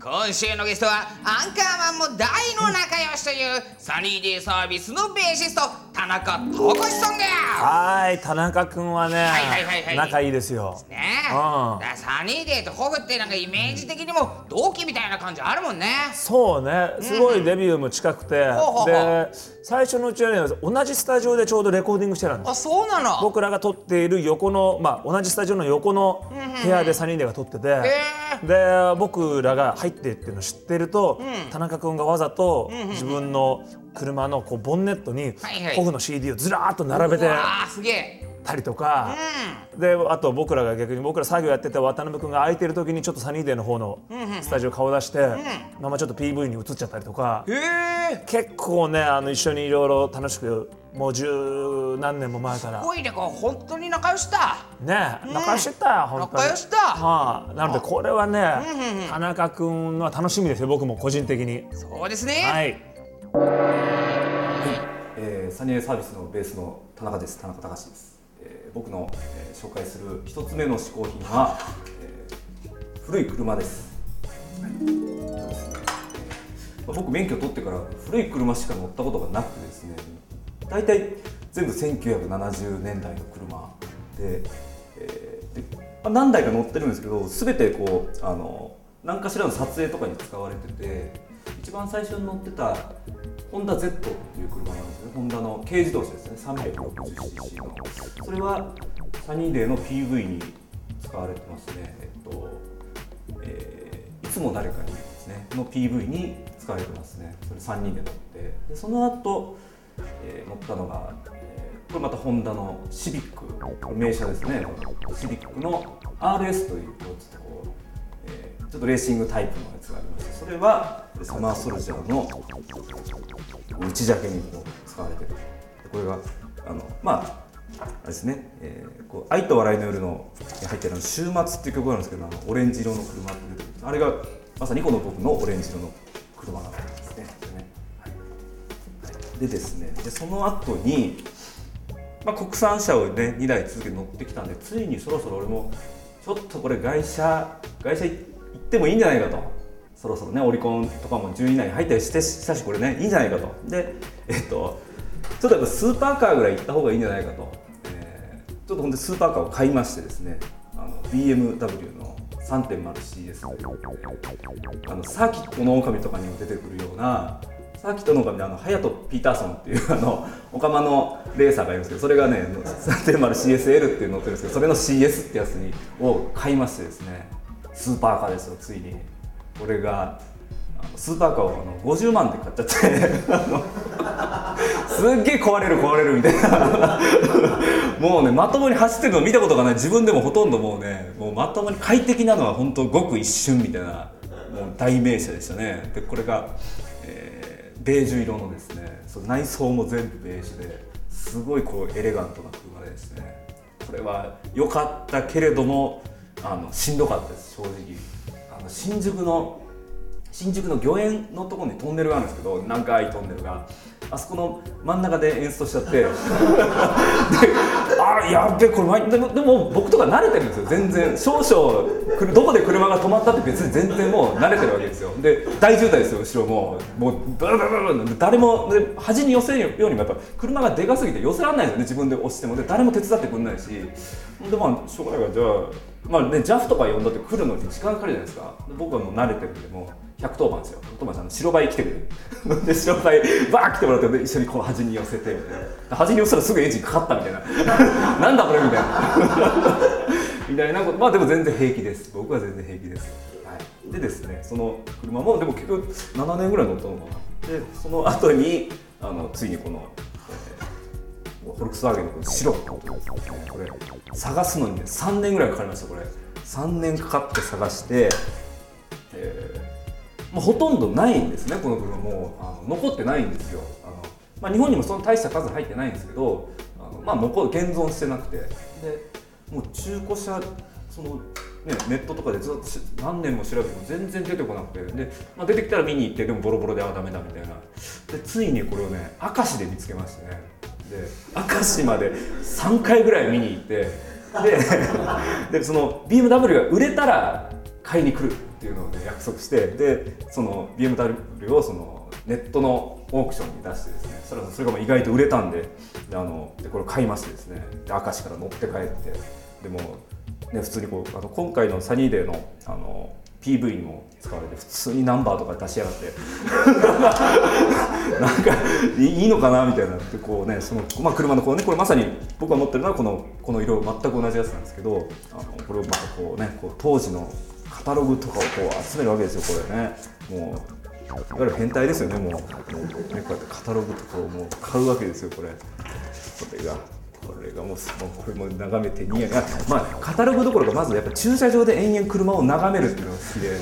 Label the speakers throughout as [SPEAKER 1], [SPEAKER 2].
[SPEAKER 1] 今週のゲストはアンカーマンも大の仲良しというサニーデイサービスのベーシスト田中隆さんだよ。
[SPEAKER 2] はい田中君はね、
[SPEAKER 1] はいはいはいはい。
[SPEAKER 2] 仲いいですよ。
[SPEAKER 1] ね。え、
[SPEAKER 2] うん。
[SPEAKER 1] サニーデイとホフってなんかイメージ的にも同期みたいな感じあるもんね。
[SPEAKER 2] そうね。すごいデビューも近くて、
[SPEAKER 1] ほうほうほう。
[SPEAKER 2] で最初のうちはね同じスタジオでちょうどレコーディングしてたんです。
[SPEAKER 1] あそうなの？
[SPEAKER 2] 僕らが撮っている横の、まあ、同じスタジオの横の部屋で3人でが撮ってて、で僕らが入ってるっていうのを知ってると、田中君がわざと自分の車のこうボンネットにホフの CD をずらーっと並べて
[SPEAKER 1] あーすげえ。
[SPEAKER 2] たりとか、であと僕らが逆に僕ら作業やってて渡辺君が空いてる時にちょっとサニーデーの方のスタジオ顔出して、まあまあちょっと PV に映っちゃったりとか。
[SPEAKER 1] ええ
[SPEAKER 2] 結構ねあの一緒にいろいろ楽しくもう十何年も前から。
[SPEAKER 1] すごいねこう本当に仲良しだ。
[SPEAKER 2] ね仲良しだよ、本当に。
[SPEAKER 1] 仲良しだ。
[SPEAKER 2] はあ、なのでこれはね、田中君は楽しみですよ僕も個人的に。
[SPEAKER 1] そうですね、
[SPEAKER 2] はい
[SPEAKER 3] えーサニーサービスのベースの田中です。田中隆です、えー僕の、えー紹介する一つ目の嗜好品は、えー古い車です、はいそうですね。まあ僕免許取ってから古い車しか乗ったことがなくてですね。大体全部1970年代の車で,、えーでまあ何台か乗ってるんですけど全てこうあの何かしらの撮影とかに使われてて一番最初に乗ってたホンダ Z っていう車なんですね。ホンダの軽自動車ですね。360cc のそれはサニーデーの PV に使われてますね。えっと、えーいつも誰かにですね。の PV に使われてますね。それ3人で乗って。でその後、えー乗ったのが、えこれまたホンダのシビック名車ですね。シビックの RS というこうちょっとこう、ちょっとレーシングタイプのやつがありましてそれはサマーソルジャーの内ジャケにこう使われてる。これがあのまああれですね、えーこう愛と笑いの夜のに入ってる週末っていう曲があるんですけどあのオレンジ色の車って出てる。あれがまさにこの僕のオレンジ色の車なんですね。でねはい。でですねでその後に、まあ、国産車をね2台続けて乗ってきたんでついにそろそろ俺もちょっとこれ外車外車行ってもいいんじゃないかと。そろそろねオリコンとかも10位以内に入ったりしてしたしこれね。いいんじゃないかと。でえっとちょっとやっぱスーパーカーぐらい行った方がいいんじゃないかと、えーちょっとほんでスーパーカーを買いましてですね。あの BMW の 3.0CS というあのサーキットの狼とかにも出てくるようなサーキットの狼であのハヤト・ピーターソンっていうあのオカマのレーサーがいるんですけどそれがね 3.0CSL っていうの乗ってるんですけどそれの CS ってやつにを買いましてですねスーパーカーですよついに。これがスーパーカーをあの50万で買っちゃってすっげえ壊れる壊れるみたいな。もうねまともに走ってるの見たことがない。自分でもほとんどもうねもうまともに快適なのは本当ごく一瞬みたいなもう大名車でしたね。でこれが、ベージュ色のですねその内装も全部ベージュですごいこうエレガントな車でですね。これは良かったけれどもあのしんどかったです正直。あの新宿の新宿の御苑のところにトンネルがあるんですけど南海トンネルが。あそこの真ん中で演奏しちゃって。であやっべこれでもでも僕とか慣れてるんですよ。全然。少々どこで車が止まったって別に全然もう慣れてるわけですよ。で大渋滞ですよ後ろももうブルブルブル誰もで端に寄せるようにもやっぱ車がでかすぎて寄せられないですよね自分で押しても。で誰も手伝ってくれないし。でまあしょうがないからじゃあまあね JAF とか呼んだって来るのに時間かかるじゃないですか。僕はもう慣れてるんでもう。110番ですよ。110番さん白バイ来てくれる。で白バイバー来てもらって一緒にこう端に寄せてみたいな。端に寄せたらすぐエンジンかかったみたいな。なんだこれみたいな。みたいなこと。まあでも全然平気です。僕は全然平気です、はい、でですねその車もでも結局7年ぐらい乗ったのかな。でその後にあのついにこの、フォルクスワーゲンのこの白これ探すのにね3年ぐらいかかりましたこれ。3年かかって探して、えーまあ、ほとんどないんですねこの車もう。あの残ってないんですよ。あの、まあ、日本にもその大した数入ってないんですけどあの、まあ、残る現存してなくて。でもう中古車その、ね、ネットとかでずっと何年も調べても全然出てこなくて。で、まあ、出てきたら見に行ってでもボロボロであダメだみたいな。でついにこれをね明石で見つけましてね。で明石まで3回ぐらい見に行って。ででその BMW が売れたら買いに来る。っていうのを、ね、約束してでその BMW をそのネットのオークションに出してですねそれそれがまあ意外と売れたんでであのでこれ買いましてですねで明石から乗って帰ってでもね、普通にこうあの今回のサニーデーのあの PV にも使われて普通にナンバーとか出しやがって。なんかいいのかなみたいなってこうねその、まあ、車のこうねこれまさに僕が持ってるのはこのこの色全く同じやつなんですけどあのこれをまたこうねこう当時のカタログとかをこう集めるわけですよこれね。もういわゆる変態ですよねもう。もうねこうやってカタログとかをもう買うわけですよこれ。これが。これがもうこれも眺めてニヤニヤまあカタログどころかまずやっぱ駐車場で延々車を眺めるっていうのが好きで。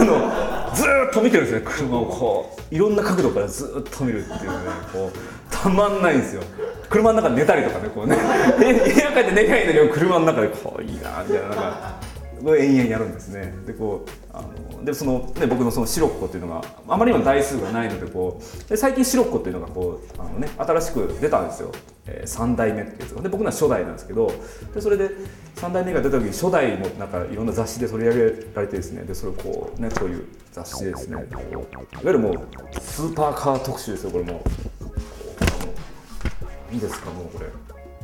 [SPEAKER 3] あのずーっと見てるんですね車をこう。いろんな角度からずーっと見るっていうのねこうたまんないんですよ。車の中で寝たりとかねこうね。家家帰って寝りゃいいんだけど車の中でこういいなみたいななんか。これ延々やるんですね。でこうあのでその、ね、僕のそのシロッコっていうのがあまりにも台数がないのでこうで最近シロッコっていうのがこうあの、ね、新しく出たんですよ、えー、3代目ってやつが。で僕のは初代なんですけどでそれで3代目が出た時に初代もなんかいろんな雑誌で取り上げられてですね。でそれをこうねこういう雑誌でですねいわゆるもうスーパーカー特集ですよこれもう。いいですかもうこ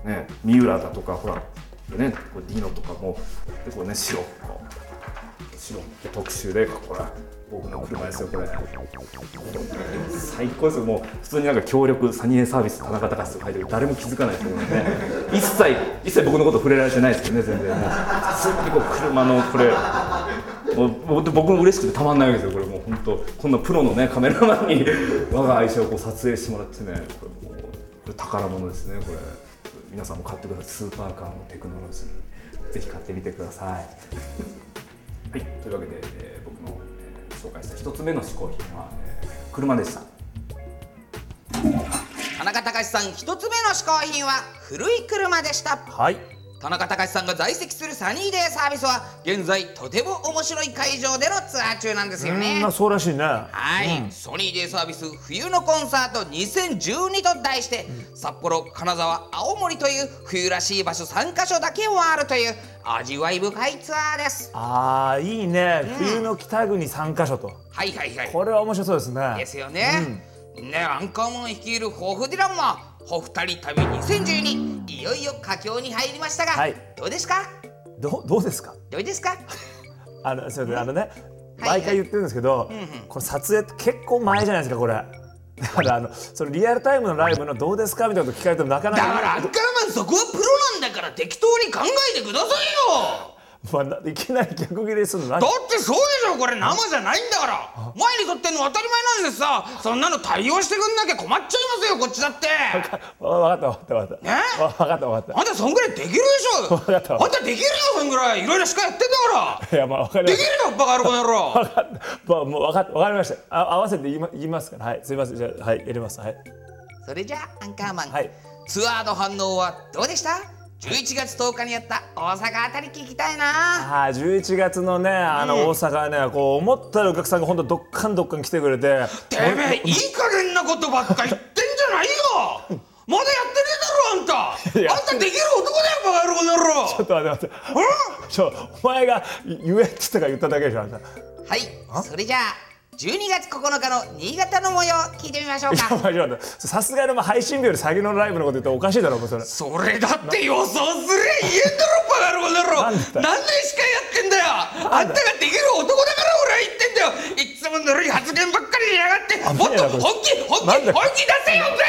[SPEAKER 3] れ。ね三浦だとかほらでねこれディノとかもでこうね白こう白特集でこれ僕の車ですよこれ。最高ですよもう普通になんか協力サニエサービス田中隆と書いてる誰も気づかないですけどね一切一切僕のこと触れられてないですけどね全然。ね普通にこう車のこれもう僕も嬉しくてたまんないわけですよこれもう本当。こんなプロのねカメラマンに我が愛車をこう撮影してもらってねこれもうこれ宝物ですねこれ。皆さんも買ってください。スーパーカーのテクノロジーぜひ買ってみてください。はいというわけで、えー、僕の、えー、紹介した一つ目の嗜好品は、えー、車でした。
[SPEAKER 1] 田中隆さん一つ目の嗜好品は古い車でした。
[SPEAKER 2] はい
[SPEAKER 1] 田中隆さんが在籍するサニーデーサービスは現在とても面白い会場でのツアー中なんですよね。
[SPEAKER 2] まあそうらしいね。
[SPEAKER 1] はい、うん、ソニーデーサービス冬のコンサート2012と題して、うん、札幌金沢青森という冬らしい場所3カ所だけを回るという味わい深いツアーです。
[SPEAKER 2] ああいいね、うん、冬の北国3カ所と。
[SPEAKER 1] はいはいはい。
[SPEAKER 2] これは面白そうですね。
[SPEAKER 1] ですよね、ねアンカーマン率いる抱負ディランもほ二人旅2012いよいよ佳境に入りましたが、はい、どうですか？
[SPEAKER 2] どどうですか？
[SPEAKER 1] どうですか？
[SPEAKER 2] あのそれであのね、毎回言ってるんですけど、はいはい、この撮影って結構前じゃないですかこれ。だからあのそのリアルタイムのライブのどうですかみたいなこと聞かれてもなかなか。
[SPEAKER 1] だからアンカーマンそこはプロなんだから適当に考えてくださいよ
[SPEAKER 2] まあ、いきなり逆切れするの
[SPEAKER 1] だってそうでしょこれ生じゃないんだから。前に撮ってんの当たり前なんですさ。そんなの対応してくんなきゃ困っちゃいますよこっちだって。
[SPEAKER 2] 分かった分かった分かった。
[SPEAKER 1] ね？
[SPEAKER 2] 分かった分かった。
[SPEAKER 1] あんたそんぐらいできるでしょ。分かったあんたできるよそんぐらい。いろいろしかやってんだから。
[SPEAKER 2] いやまあ分かりま
[SPEAKER 1] した。できるよバカ野郎。この野郎
[SPEAKER 2] 分かった、もう分かった。分かりました。あ合わせて言い,、ま、言いますか？らはいすいません。じゃはいやります。はい。
[SPEAKER 1] それじゃあアンカーマン、はい、ツアーの反応はどうでした？11月10日にやった大阪あたり聞きたいな。
[SPEAKER 2] あ11月のねあの大阪ね、こう思ったらお客さんが本当どっかんどっかん来てくれて。
[SPEAKER 1] てめえいい。加減なことばっか言ってんじゃないよ。まだやってねえだろあんた。あんたできる男だよバカ野郎。この野郎
[SPEAKER 2] ちょっと待って待って。ちょお前が言えって言ったか言っただけでしょあんた。
[SPEAKER 1] はい。それじゃあ12月9日の新潟の模様聞いてみましょうか。
[SPEAKER 2] さすがの配信日より先のライブのこと言っておかしいだろそれ。
[SPEAKER 1] それだって予想すりゃ言えんだろバカ野郎だ？ろ何年しかやってんだよ。あんたができる男だから俺は言ってんだよ。いつもぬるい発言ばっかりしやがって。もっと本気本気本気出せよんだ